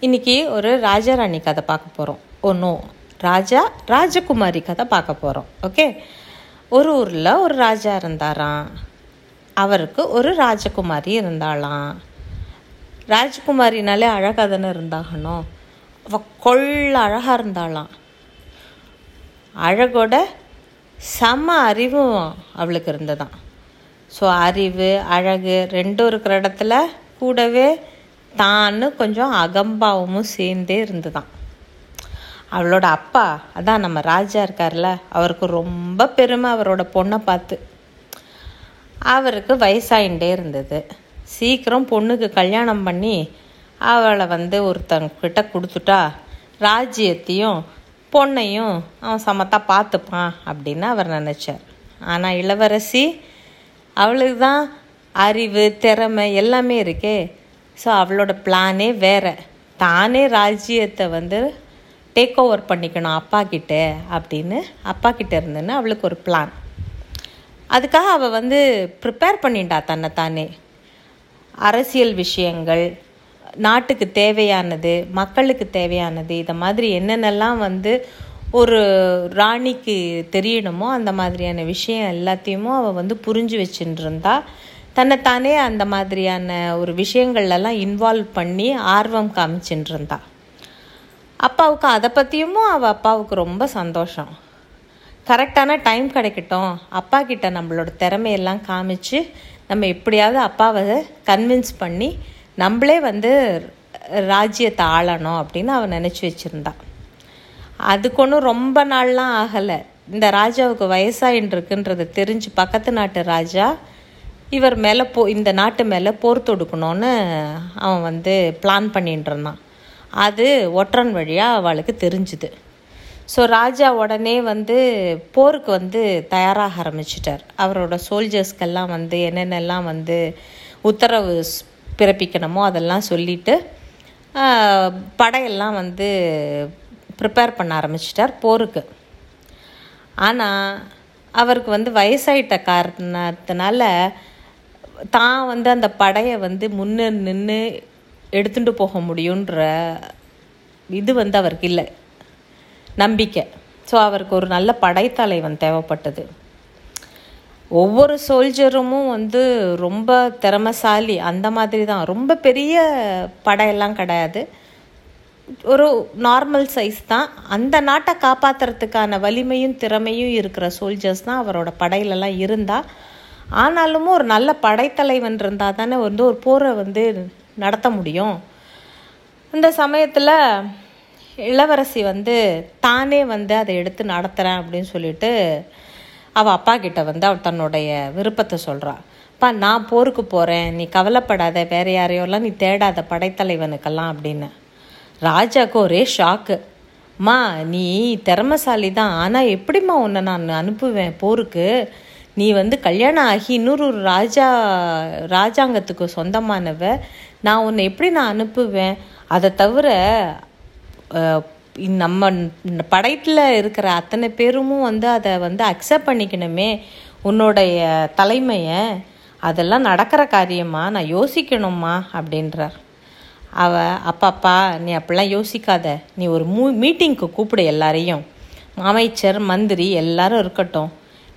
இன்றைக்கி ஒரு ராஜாராணி கதை பார்க்க போகிறோம் ஒன்றும் ராஜா ராஜகுமாரி கதை பார்க்க போகிறோம் ஓகே? ஒரு ஊரில் ஒரு ராஜா இருந்தாராம். அவருக்கு ஒரு ராஜகுமாரி இருந்தாளாம். ராஜகுமாரினாலே அழகாக தானே இருந்தாகணும். அவ கொள்ள அழகாக இருந்தாளாம். அழகோட செம அறிவும் அவளுக்கு இருந்ததான் ஸோ அறிவு அழகு ரெண்டும் இருக்கிற இடத்துல கூடவே தான்னு கொஞ்சம் அகம்பாவமும் சேர்ந்தே இருந்துதான். அவளோட அப்பா அதான் நம்ம ராஜா இருக்கார்ல அவருக்கு ரொம்ப பெருமை அவரோட பொண்ணை பார்த்து. அவருக்கு வயசாயிண்டே இருந்தது. சீக்கிரம் பொண்ணுக்கு கல்யாணம் பண்ணி அவளை வந்து ஒருத்தங்கிட்ட கொடுத்துட்டா ராஜ்யத்தையும் பொண்ணையும் அவன் சமத்தா பார்த்துப்பான் அப்படின்னு அவர் நினச்சார். ஆனால் இளவரசி அவளுக்கு தான் அறிவு திறமை எல்லாமே இருக்கே ஸோ அவளோட பிளானே வேற. தானே ராஜ்யத்தை வந்து டேக் ஓவர் பண்ணிக்கணும் அப்பா கிட்ட அப்படின்னு அப்பா கிட்ட இருந்துன்னு அவளுக்கு ஒரு பிளான் அதுக்காக அவள் வந்து ப்ரிப்பேர் பண்ணிட்டா தன்னை தானே. அரசியல் விஷயங்கள் நாட்டுக்கு தேவையானது மக்களுக்கு தேவையானது இதை மாதிரி என்னென்னலாம் வந்து ஒரு ராணிக்கு தெரியணுமோ அந்த மாதிரியான விஷயம் எல்லாத்தையுமோ அவள் வந்து புரிஞ்சு வச்சுட்டு இருந்தா தன்னைத்தானே அந்த மாதிரியான ஒரு விஷயங்கள்லாம் இன்வால்வ் பண்ணி ஆர்வம் காமிச்சுட்டு இருந்தா அப்பாவுக்கு அதை பற்றியும் அவள் அப்பாவுக்கு ரொம்ப சந்தோஷம். கரெக்டான டைம் கிடைக்கட்டும். அப்பா கிட்ட நம்மளோட திறமையெல்லாம் காமிச்சு நம்ம எப்படியாவது அப்பாவை கன்வின்ஸ் பண்ணி நம்மளே வந்து ராஜ்யத்தை ஆளணும் அப்படின்னு அவன் நினச்சி வச்சுருந்தான் அதுக்கு ஒன்றும் ரொம்ப நாள்லாம் ஆகலை. இந்த ராஜாவுக்கு வயசாயின்னு இருக்குன்றது தெரிஞ்சு பக்கத்து நாட்டு ராஜா இவர் மேலே போ இந்த நாட்டு மேலே போர் தொடுக்கணும்னு அவன் வந்து பிளான் பண்ணிட்டு இருந்தான். அது ஒற்றன் வழியாக அவளுக்கு தெரிஞ்சுது. ஸோ ராஜா உடனே வந்து போருக்கு வந்து தயாராக ஆரம்பிச்சிட்டார். அவரோட சோல்ஜர்ஸ்க்கெல்லாம் வந்து என்னென்னலாம் வந்து உத்தரவு பிறப்பிக்கணுமோ அதெல்லாம் சொல்லிட்டு படையெல்லாம் வந்து ப்ரிப்பேர் பண்ண ஆரம்பிச்சிட்டார் போருக்கு. ஆனால் அவருக்கு வந்து வயசாயிட்ட காரணத்தினால தான் வந்து அந்த படையை வந்து முன்னே நின்று எடுத்துட்டு போக முடியுன்ற இது வந்து அவருக்கு இல்லை. நம்பிக்கை. ஸோ அவருக்கு ஒரு நல்ல படைத்தலைவன் தேவைப்பட்டது. ஒவ்வொரு சோல்ஜருமும் வந்து ரொம்ப திறமசாலி அந்த மாதிரி தான். ரொம்ப பெரிய படையெல்லாம் கிடையாது. ஒரு நார்மல் சைஸ் தான். அந்த நாட்டை காப்பாற்றுறதுக்கான வலிமையும் திறமையும் இருக்கிற சோல்ஜர்ஸ் தான் அவரோட படையிலலாம் இருந்தால் ஆனாலும் ஒரு நல்ல படைத்தலைவன் இருந்தால் தானே வந்து ஒரு போரை வந்து நடத்த முடியும். அந்த சமயத்தில் இளவரசி வந்து தானே வந்து அதை எடுத்து நடத்துகிறேன் அப்படின்னு சொல்லிட்டு அவள் அப்பா கிட்ட வந்து அவள் தன்னுடைய விருப்பத்தை சொல்கிறா அப்பா நான் போருக்கு போகிறேன் நீ கவலைப்படாத. வேற யாரையோலாம் நீ தேடாத படைத்தலைவனுக்கெல்லாம் அப்படின்னு. ராஜாவுக்கு ஒரே ஷாக்கு மா நீ திறமசாலி தான் ஆனால் எப்படிம்மா உன்னை நான் அனுப்புவேன் போருக்கு? நீ வந்து கல்யாணம் ஆகி இன்னொரு ஒரு ராஜா ராஜாங்கத்துக்கு சொந்தமானவ நான் உன்னை எப்படி நான் அனுப்புவேன்? அதை தவிர நம்ம படைத்தில் இருக்கிற அத்தனை பேரும் வந்து அதை வந்து அக்செப்ட் பண்ணிக்கணுமே. உன்னுடைய தலைமையை அதெல்லாம் நடக்கிற காரியமா? நான் யோசிக்கணுமா? அப்படின்றார். அவ அப்பாப்பா நீ அப்படிலாம் யோசிக்காத. நீ ஒரு மூ மீட்டிங்க்கு கூப்பிடு எல்லாரையும். அமைச்சர் மந்திரி எல்லாரும் இருக்கட்டும்.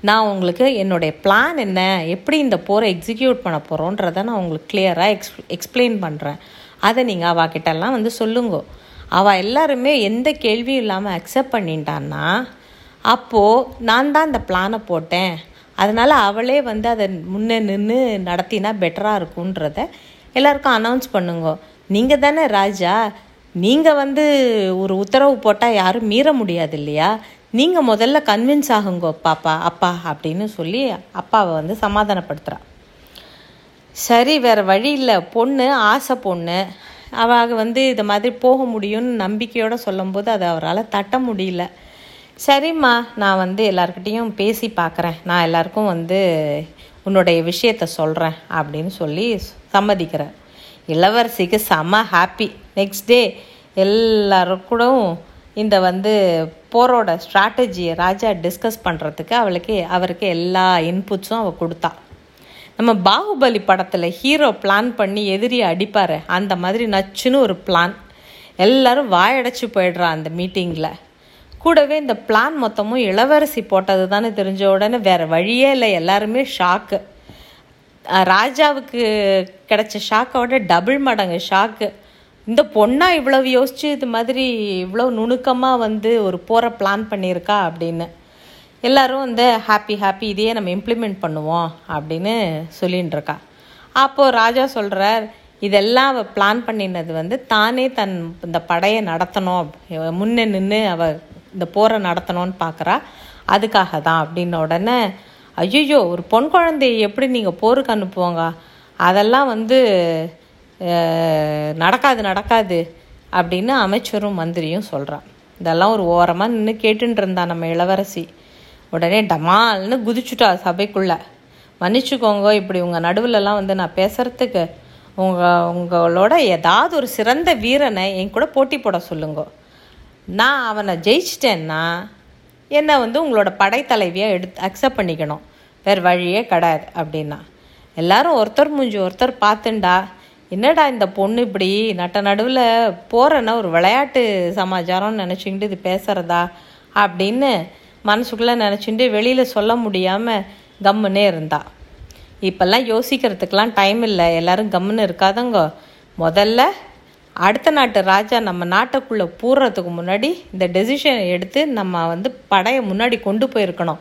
நான் உங்களுக்கு என்னுடைய பிளான் என்ன? எப்படி இந்த போரை எக்ஸிக்யூட் பண்ண போகிறோன்றதை நான் உங்களுக்கு கிளியராக எக்ஸ் எக்ஸ்பிளைன் பண்ணுறேன் அதை நீங்கள் அவகிட்டெல்லாம் வந்து சொல்லுங்க. அவள் எல்லாருமே எந்த கேள்வியும் இல்லாமல் அக்செப்ட் பண்ணிட்டான்னா அப்போது நான் தான் இந்த பிளானை போட்டேன். அதனால் அவளே வந்து அதை முன்னே நின்று நடத்தினா பெட்டராக இருக்குன்றத எல்லாருக்கும் அனௌன்ஸ் பண்ணுங்க. நீங்கள் தானே ராஜா. நீங்கள் வந்து ஒரு உத்தரவு போட்டால் யாரும் மீற முடியாது இல்லையா? நீங்கள் முதல்ல கன்வின்ஸ் ஆகுங்கோ பாப்பா அப்பா அப்படின்னு சொல்லி அப்பாவை வந்து சமாதானப்படுத்துகிறா சரி வேறு வழி இல்லை. பொண்ணு ஆசை பொண்ணு. அவள் வந்து இது மாதிரி போக முடியும்னு நம்பிக்கையோடு சொல்லும்போது அதை அவரால் தட்ட முடியல. சரிம்மா நான் வந்து எல்லாருக்கிட்டேயும் பேசி பார்க்குறேன் நான் எல்லாருக்கும் வந்து உன்னுடைய விஷயத்த சொல்கிறேன் அப்படின்னு சொல்லி சம்மதிக்கிறேன் இளவரசிக்கு செம ஹாப்பி நெக்ஸ்ட் டே எல்லாருக்கூடும் இந்த வந்து போரோட ஸ்ட்ராட்டஜியை ராஜா டிஸ்கஸ் பண்ணுறதுக்கு அவளுக்கு அவருக்கு எல்லா இன்புட்ஸும் அவள் கொடுத்தா. நம்ம பாகுபலி படத்தில் ஹீரோ பிளான் பண்ணி எதிரியை அடிப்பார். அந்த மாதிரி நச்சுன்னு ஒரு பிளான் எல்லாரும் வாயடைச்சு போயிடுறா அந்த மீட்டிங்கில் கூடவே இந்த பிளான் மொத்தமும் இளவரசி போட்டது தானே தெரிஞ்ச உடனே வேறு வழியே இல்லை. எல்லாருமே ஷாக்கு ராஜாவுக்கு கிடைச்ச ஷாக்கோட டபுள் மடங்கு ஷாக்கு இந்த பொண்ணா இவ்வளவு யோசிச்சு இது மாதிரி இவ்வளோ நுணுக்கமாக வந்து ஒரு போகிற பிளான் பண்ணியிருக்கா அப்படின்னு. எல்லாரும் வந்து ஹாப்பி ஹாப்பி இதையே நம்ம இம்ப்ளிமெண்ட் பண்ணுவோம் அப்படின்னு சொல்லின்னு இருக்கா அப்போது ராஜா சொல்கிறார் இதெல்லாம் அவள் பிளான் பண்ணினது வந்து தானே தன் இந்த படையை நடத்தணும் முன்னே நின்று அவள் இந்த போரை நடத்தணும்னு பார்க்குறா அதுக்காக தான் அப்படின்ன உடனே ஐயோ ஒரு பொன் குழந்தையை எப்படி நீங்கள் போருக்கு அனுப்புவாங்க? அதெல்லாம் வந்து நடக்காது நடக்காது அப்படின்னு அமைச்சரும் மந்திரியும் சொல்கிறான் இதெல்லாம் ஒரு ஓரமாக நின்று கேட்டுட்டு இருந்தான் நம்ம இளவரசி. உடனே டமால்னு குதிச்சுட்டா சபைக்குள்ளே. மன்னிச்சுக்கோங்க இப்படி உங்கள் நடுவுலலாம் வந்து நான் பேசுகிறதுக்கு உங்கள் உங்களோட ஏதாவது ஒரு சிறந்த வீரனை என் கூட போட்டி போட சொல்லுங்க. நான் அவனை ஜெயிச்சிட்டேன்னா என்னை வந்து உங்களோட படைத்தலைவியாக எடுத்து அக்செப்ட் பண்ணிக்கணும். வேறு வழியே கிடையாது அப்படின்னா. எல்லாரும் ஒருத்தர் மூஞ்சி ஒருத்தர் பார்த்துண்டா என்னடா இந்த பொண்ணு இப்படி நட்ட நடுவில் போகிறேன்னா ஒரு விளையாட்டு சமாச்சாரம்னு நினச்சிக்கிட்டு இது பேசுகிறதா அப்படின்னு மனசுக்குள்ளே நினச்சிட்டு வெளியில் சொல்ல முடியாமல் கம்முன்னே இருந்தா. இப்போல்லாம் யோசிக்கிறதுக்கெலாம் டைம் இல்லை. எல்லாரும் கம்முன்னு இருக்காதங்க. முதல்ல அடுத்த நாட்டு ராஜா நம்ம நாட்டுக்குள்ளே பூர்றதுக்கு முன்னாடி இந்த டெசிஷன் எடுத்து நம்ம வந்து படையை முன்னாடி கொண்டு போயிருக்கணும்.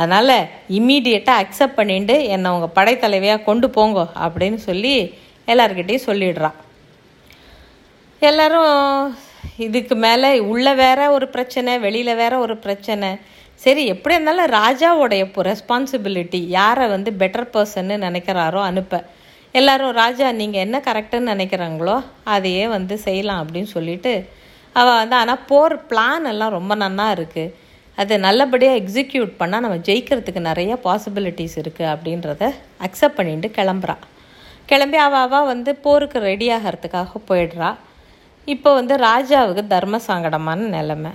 அதனால் இம்மீடியட்டாக அக்செப்ட் பண்ணிட்டு என்னை உங்கள் படைத்தலைவியாக கொண்டு போங்க அப்படின்னு சொல்லி எல்லார்கிட்டையும் சொல்லிடுறா எல்லாரும் இதுக்கு மேலே உள்ள வேற ஒரு பிரச்சனை வெளியில் வேற ஒரு பிரச்சனை. சரி எப்படி இருந்தாலும் ராஜாவோடைய ரெஸ்பான்சிபிலிட்டி யாரை வந்து பெட்டர் பர்சன்னு நினைக்கிறாரோ அனுப்ப. எல்லாரும் ராஜா நீங்கள் என்ன கரெக்டுன்னு நினைக்கிறாங்களோ அதையே வந்து செய்யலாம் அப்படின்னு சொல்லிட்டு அவள் வந்து ஆனால் போர் பிளான் எல்லாம் ரொம்ப நன்னா இருக்குது அது நல்லபடியாக எக்ஸிக்யூட் பண்ணால் நம்ம ஜெயிக்கிறதுக்கு நிறைய பாசிபிலிட்டிஸ் இருக்குது அப்படின்றத அக்செப்ட் பண்ணிட்டு கிளம்புறான். கிளம்பி அவ வந்து போருக்கு ரெடி ஆகிறதுக்காக போயிடுறா. இப்போ வந்து ராஜாவுக்கு தர்ம சங்கடமான நிலமை.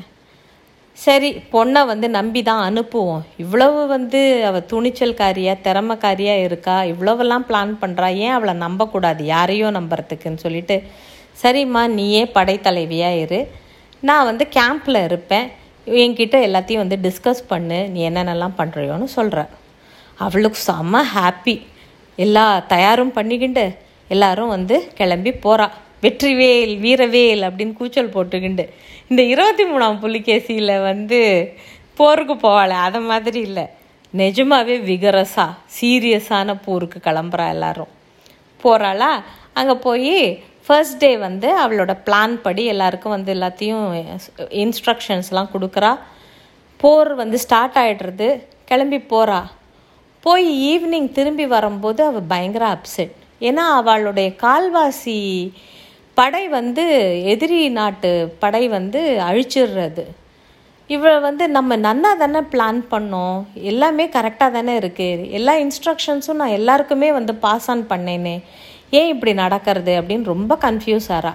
சரி பொண்ணை வந்து நம்பி தான் அனுப்புவோம். இவ்வளவு வந்து அவள் துணிச்சல்காரியா திறமைக்காரியா இருக்கா? இவ்வளவெல்லாம் பிளான் பண்ணுறா ஏன் அவளை நம்பக்கூடாது? யாரையும் நம்புறதுக்குன்னு சொல்லிட்டு சரிம்மா நீயே படைத்தலைவியாக இரு. நான் வந்து கேம்பில் இருப்பேன். என்கிட்ட எல்லாத்தையும் வந்து டிஸ்கஸ் பண்ணு. நீ என்னென்னலாம் பண்ணுறியோன்னு சொல்கிற அவளுக்கு செம்ம ஹாப்பி எல்லா தயாரும் பண்ணிக்கிண்டு எல்லாரும் வந்து கிளம்பி போகிறா வெற்றிவேல் வீரவேல் அப்படின்னு கூச்சல் போட்டுக்கிண்டு. இந்த இருபத்தி மூணாம் புலிகேசியில் வந்து போருக்கு போவாளே அதை மாதிரி இல்லை. நிஜமாகவே விகரஸாக சீரியஸான போருக்கு கிளம்புறா எல்லாரும். போகிறாளா அங்கே போய் ஃபர்ஸ்ட் டே வந்து அவளோட பிளான் படி எல்லாருக்கும் வந்து எல்லாத்தையும் இன்ஸ்ட்ரக்ஷன்ஸ்லாம் கொடுக்குறா. போர் வந்து ஸ்டார்ட் ஆகிடுறது கிளம்பி போகிறா போய் ஈவினிங் திரும்பி வரும்போது அவள் பயங்கர அப்செட் ஏன்னா அவளுடைய கால்வாசி படை வந்து எதிரி நாட்டு படை வந்து அழிச்சிடுறது. இவள் வந்து நம்ம நன்னா தானே பிளான் பண்ணோம். எல்லாமே கரெக்டாக தானே இருக்குது எல்லா இன்ஸ்ட்ரக்ஷன்ஸும் நான் எல்லாருக்குமே வந்து பாஸ் ஆன் பண்ணேனே. ஏன் இப்படி நடக்கிறது அப்படின்னு ரொம்ப கன்ஃபியூஸ் ஆறா.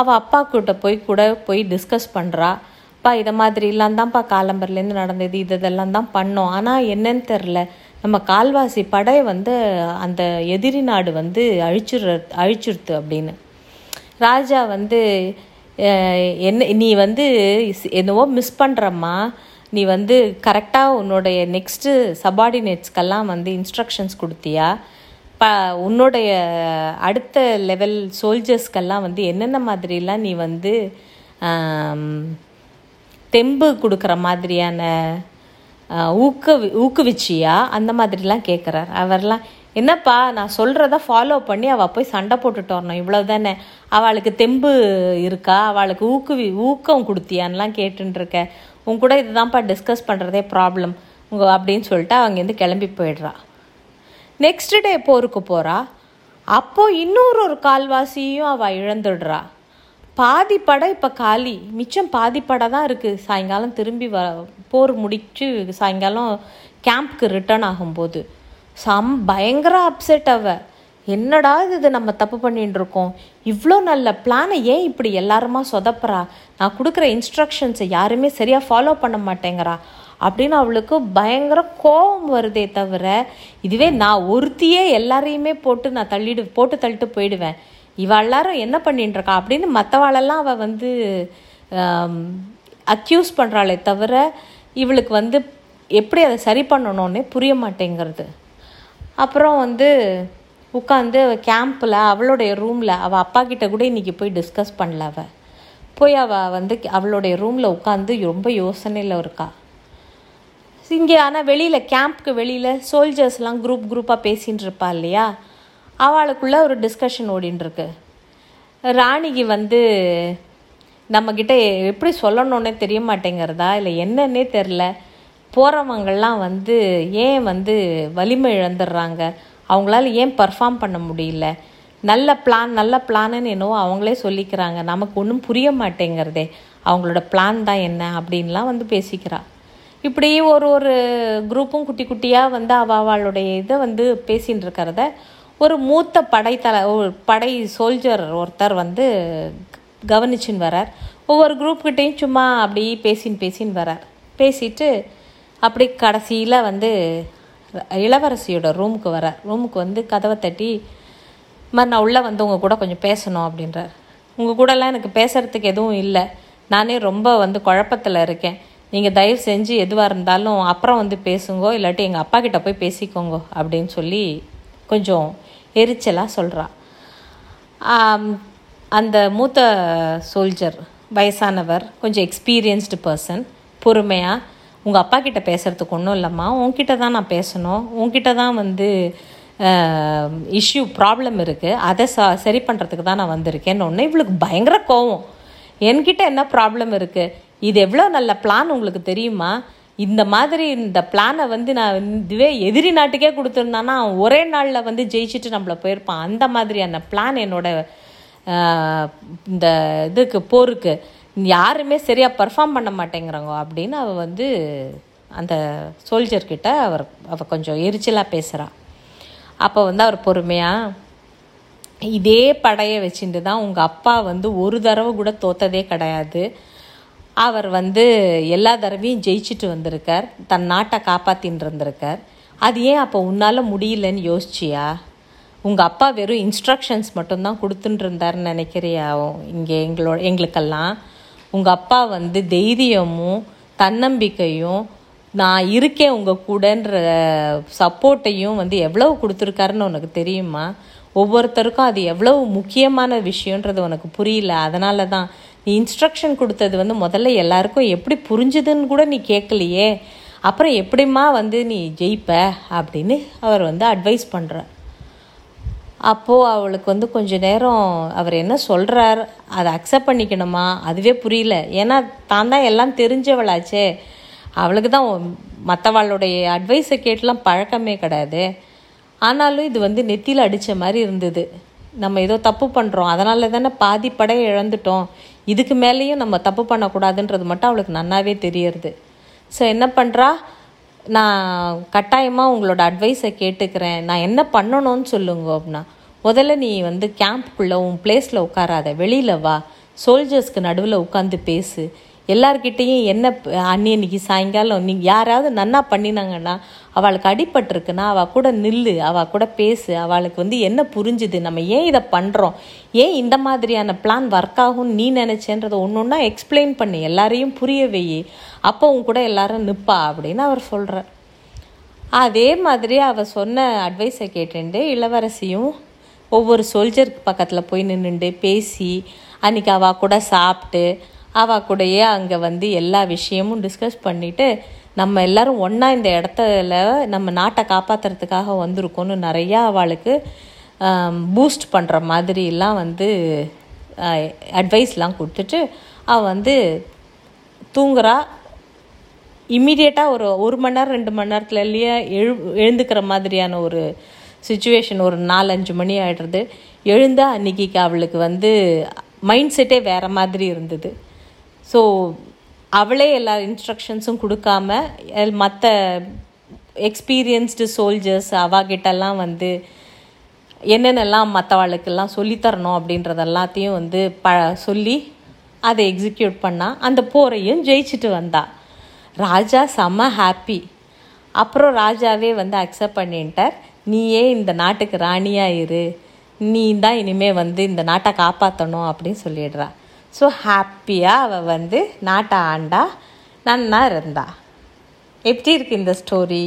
அவள் அப்பா கிட்ட போய் கூட போய் டிஸ்கஸ் பண்ணுறா அப்பா இதை மாதிரிலாம் தான்ப்பா காலம்பர்லேருந்து நடந்தது இது இதெல்லாம் தான் பண்ணோம். ஆனால் என்னன்னு தெரில நம்ம கால்வாசி படை வந்து அந்த எதிரி நாடு வந்து அழிச்சிடுற அழிச்சுருத்து அப்படின்னு. ராஜா வந்து என்ன நீ வந்து என்னவோ மிஸ் பண்ணுறம்மா நீ வந்து கரெக்டாக உன்னுடைய நெக்ஸ்ட்டு சபார்டினேட்ஸ்க்கெல்லாம் வந்து இன்ஸ்ட்ரக்ஷன்ஸ் கொடுத்தியா. ப உன்னுடைய அடுத்த லெவல் சோல்ஜர்ஸ்க்கெல்லாம் வந்து என்னென்ன மாதிரிலாம் நீ வந்து தெம்பு கொடுக்குற மாதிரியான ஊக்குவி ஊக்குவிச்சியா? அந்த மாதிரிலாம் கேட்குறார் அவர்லாம் என்னப்பா நான் சொல்கிறத ஃபாலோ பண்ணி அவள் போய் சண்டை போட்டுட்டு வரணும். இவ்வளோ தானே அவளுக்கு தெம்பு இருக்கா? அவளுக்கு ஊக்குவி ஊக்கம் கொடுத்தியான்லாம் கேட்டுருக்க உன் கூட இதுதான்ப்பா டிஸ்கஸ் பண்ணுறதே ப்ராப்ளம் உங்க அப்படின்னு சொல்லிட்டு அவங்க இருந்து கிளம்பி போயிடுறா. நெக்ஸ்ட் டே போருக்கு போகிறா அப்போது இன்னொரு ஒரு கால்வாசியும் அவள் இழந்துடுறா. பாதி படம் இப்போ காலி. மிச்சம் பாதி படை தான் இருக்குது சாயங்காலம் திரும்பி வ போர் முடிச்சு சாயங்காலம் கேம்ப்க்கு ரிட்டர்ன் ஆகும்போது. சம் பயங்கர அப்செட் அவ. என்னடா இது நம்ம தப்பு பண்ணிட்டு இருக்கோம். இவ்வளோ நல்ல பிளானை ஏன் இப்படி எல்லாருமா சொதப்புறா? நான் கொடுக்குற இன்ஸ்ட்ரக்ஷன்ஸை யாருமே சரியாக ஃபாலோ பண்ண மாட்டேங்கிறா. அப்படின்னு அவளுக்கு பயங்கர கோபம் வருதே தவிர இதுவே நான் ஒருத்தியே எல்லாரையுமே போட்டு நான் தள்ளிடு போட்டு தள்ளிட்டு போயிடுவேன். இவள் எல்லாரும் என்ன பண்ணிட்டு இருக்கா அப்படின்னு மற்றவாளெல்லாம் அவள் வந்து அக்யூஸ் பண்ணுறாளே தவிர இவளுக்கு வந்து எப்படி அதை சரி பண்ணணும்னே புரிய மாட்டேங்கிறது. அப்புறம் வந்து உட்காந்து கேம்பில் அவளுடைய ரூமில் அவள் அப்பா கிட்ட கூட இன்றைக்கி போய் டிஸ்கஸ் பண்ணல அவள் போய் அவள் வந்து அவளுடைய ரூமில் உட்காந்து ரொம்ப யோசனையில் இருக்கா. இங்கே ஆனால் வெளியில் கேம்ப்க்கு வெளியில் சோல்ஜர்ஸ்லாம் குரூப் குரூப்பாக பேசின்னு இருப்பா இல்லையா? அவளுக்குள்ளே ஒரு டிஸ்கஷன் ஓடின்னு ராணிக்கு வந்து நம்மக்கிட்ட எப்படி சொல்லணுன்னே தெரிய மாட்டேங்கிறதா? இல்லை என்னன்னே தெரில போகிறவங்கள்லாம் வந்து ஏன் வந்து வலிமை இழந்துடுறாங்க? அவங்களால ஏன் பர்ஃபார்ம் பண்ண முடியல? நல்ல பிளான் நல்ல பிளான்னு என்னவோ அவங்களே சொல்லிக்கிறாங்க. நமக்கு ஒன்றும் புரிய மாட்டேங்கிறதே. அவங்களோட பிளான் தான் என்ன அப்படின்லாம் வந்து பேசிக்கிறா. இப்படி ஒரு ஒரு குரூப்பும் குட்டி குட்டியாக வந்து அவளுடைய இதை வந்து பேசின்னு இருக்கிறத ஒரு மூத்த படைத்தல ஒரு படை சோல்ஜர் ஒருத்தர் வந்து கவனிச்சுன்னு வரார். ஒவ்வொரு குரூப்கிட்டையும் சும்மா அப்படி பேசின்னு பேசின்னு வரார். பேசிட்டு அப்படி கடைசியில் வந்து இளவரசியோட ரூமுக்கு வரார். ரூமுக்கு வந்து கதவை தட்டி மாதிரி நான் உள்ளே வந்து உங்கள் கூட கொஞ்சம் பேசணும் அப்படின்றார். உங்கள் கூடலாம் எனக்கு பேசுகிறதுக்கு எதுவும் இல்லை. நானே ரொம்ப வந்து குழப்பத்தில் இருக்கேன். நீங்கள் தயவு செஞ்சு எதுவாக இருந்தாலும் அப்புறம் வந்து பேசுங்கோ இல்லாட்டி எங்கள் அப்பா கிட்ட போய் பேசிக்கோங்க அப்படின்னு சொல்லி கொஞ்சம் எரிச்சலாக சொல்கிறாள் அந்த மூத்த சோல்ஜர் வயசானவர் கொஞ்சம் எக்ஸ்பீரியன்ஸ்டு பர்சன் பொறுமையாக உங்கள் அப்பா கிட்ட பேசுகிறதுக்கு ஒன்றும் இல்லைம்மா உங்ககிட்ட தான் நான் பேசணும் உங்ககிட்ட தான் வந்து இஷ்யூ ப்ராப்ளம் இருக்குது அதை ச சரி பண்ணுறதுக்கு தான் நான் வந்திருக்கேன்னு ஒன்று இவளுக்கு பயங்கர கோவம். என்கிட்ட என்ன ப்ராப்ளம் இருக்குது இது எவ்வளோ நல்ல பிளான் உங்களுக்கு தெரியுமா? இந்த மாதிரி இந்த பிளானை வந்து நான் இதுவே எதிரி நாட்டுக்கே கொடுத்துருந்தான்னா ஒரே நாளில் வந்து ஜெயிச்சுட்டு நம்மளை போயிருப்பான். அந்த மாதிரியான பிளான் என்னோட இந்த இதுக்கு போருக்கு. யாருமே சரியாக பர்ஃபார்ம் பண்ண மாட்டேங்கிறாங்க அப்படின்னு அவள் வந்து அந்த சோல்ஜர்கிட்ட அவர் அவள் கொஞ்சம் எரிச்சலாக பேசுகிறா அப்போ வந்து அவர் பொறுமையாக இதே படையை வச்சுட்டு தான் உங்கள் அப்பா வந்து ஒரு தடவை கூட தோத்ததே கிடையாது. அவர் வந்து எல்லா தடவையும் ஜெயிச்சுட்டு வந்திருக்கார். தன் நாட்டை காப்பாற்றின்னு இருந்திருக்கார் அது ஏன் அப்போ உன்னால் முடியலன்னு யோசிச்சியா? உங்கள் அப்பா வெறும் இன்ஸ்ட்ரக்ஷன்ஸ் மட்டும்தான் கொடுத்துட்டு இருந்தாருன்னு நினைக்கிறியா? இங்கே எங்களோட எங்களுக்கெல்லாம். உங்கள் அப்பா வந்து தைரியமும் தன்னம்பிக்கையும் நான் இருக்கேன் உங்கள் கூடன்ற சப்போர்ட்டையும் வந்து எவ்வளவு கொடுத்துருக்காருன்னு உனக்கு தெரியுமா? ஒவ்வொருத்தருக்கும் அது எவ்வளவு முக்கியமான விஷயன்றது உனக்கு புரியல. அதனால தான் நீ இன்ஸ்ட்ரக்ஷன் கொடுத்தது வந்து முதல்ல எல்லாருக்கும் எப்படி புரிஞ்சுதுன்னு கூட நீ கேட்கலையே. அப்புறம் எப்படிம்மா வந்து நீ ஜெயிப்ப அப்படின்னு அவர் வந்து அட்வைஸ் பண்ணுறார் அப்போது அவளுக்கு வந்து கொஞ்ச நேரம் அவர் என்ன சொல்கிறார் அதை அக்செப்ட் பண்ணிக்கணுமா? அதுவே புரியல. ஏன்னா தான் தான் எல்லாம் தெரிஞ்சவளாச்சே. அவளுக்கு தான் மற்றவாளுடைய அட்வைஸை கேட்டுலாம் பழக்கமே கிடையாது. ஆனாலும் இது வந்து நெத்தியில் அடித்த மாதிரி இருந்தது. நம்ம ஏதோ தப்பு பண்ணுறோம் அதனால தானே பாதி படையை இழந்துட்டோம். இதுக்கு மேலேயும் நம்ம தப்பு பண்ணக்கூடாதுன்றது மட்டும் அவளுக்கு நன்னாவே தெரியறது. ஸோ என்ன பண்ணுறா நான் கட்டாயமாக உங்களோட அட்வைஸை கேட்டுக்கிறேன். நான் என்ன பண்ணணும்னு சொல்லுங்க அப்படின்னா முதல்ல நீ வந்து கேம்ப்புக்குள்ளே உன் பிளேஸில் உட்காராத. வெளியில் வா. சோல்ஜர்ஸ்க்கு நடுவில் உட்காந்து பேசு. எல்லார்கிட்டேயும் என்ன அன்னி இன்னைக்கு சாயங்காலம் நீங்கள் யாராவது நன்னா பண்ணினாங்கன்னா அவளுக்கு அடிபட்டிருக்குன்னா அவள் கூட நில்லு அவள் கூட பேசு அவளுக்கு வந்து என்ன புரிஞ்சுது நம்ம ஏன் இதை பண்ணுறோம் ஏன் இந்த மாதிரியான பிளான் ஒர்க் ஆகும்னு நீ நினச்சேன்றதை ஒன்று ஒன்றா எக்ஸ்பிளைன் பண்ணு எல்லாரையும் புரிய வை அப்போ உன் கூட எல்லாரும் நிற்பா அப்படின்னு அவர் சொல்கிறார் அதே மாதிரி அவள் சொன்ன அட்வைஸை கேட்டுண்டு இளவரசியும் ஒவ்வொரு சோல்ஜருக்கு பக்கத்தில் போய் நின்றுண்டு பேசி அன்றைக்கி அவள் கூட சாப்பிட்டு அவள் கூடயே அங்கே வந்து எல்லா விஷயமும் டிஸ்கஸ் பண்ணிவிட்டு நம்ம எல்லாரும் ஒன்றா இந்த இடத்துல நம்ம நாட்டை காப்பாற்றுறதுக்காக வந்திருக்கோன்னு நிறையா அவளுக்கு பூஸ்ட் பண்ணுற மாதிரிலாம் வந்து அட்வைஸ்லாம் கொடுத்துட்டு அவள் வந்து தூங்குறா. இம்மிடியட்டாக ஒரு ஒரு மணி நேரம் ரெண்டு மணி நேரத்துலயே எழு எழுந்துக்கிற மாதிரியான ஒரு சுச்சுவேஷன் ஒரு நாலஞ்சு மணி ஆகிடுறது எழுந்தால் அன்றைக்கி அவளுக்கு வந்து மைண்ட் செட்டே வேறு மாதிரி இருந்தது. ஸோ அவளே எல்லா இன்ஸ்ட்ரக்ஷன்ஸும் கொடுக்காம மற்ற எக்ஸ்பீரியன்ஸ்டு சோல்ஜர்ஸ் அவாகிட்டெல்லாம் வந்து என்னென்னலாம் மற்றவாளுக்கெல்லாம் சொல்லித்தரணும் அப்படின்றத எல்லாத்தையும் வந்து ப சொல்லி அதை எக்ஸிக்யூட் பண்ணால் அந்த போரையும் ஜெயிச்சுட்டு வந்தா. ராஜா செம்ம ஹாப்பி அப்புறம் ராஜாவே வந்து அக்செப்ட் பண்ணிட்டார். நீயே இந்த நாட்டுக்கு ராணியாக இரு. நீ தான் இனிமேல் வந்து இந்த நாட்டை காப்பாற்றணும் அப்படின்னு சொல்லிடுறா. ஸோ ஹாப்பியாக அவள் வந்து நாட்டை ஆண்டா நன்னா இருந்தா. எப்படி இருக்கு இந்த ஸ்டோரி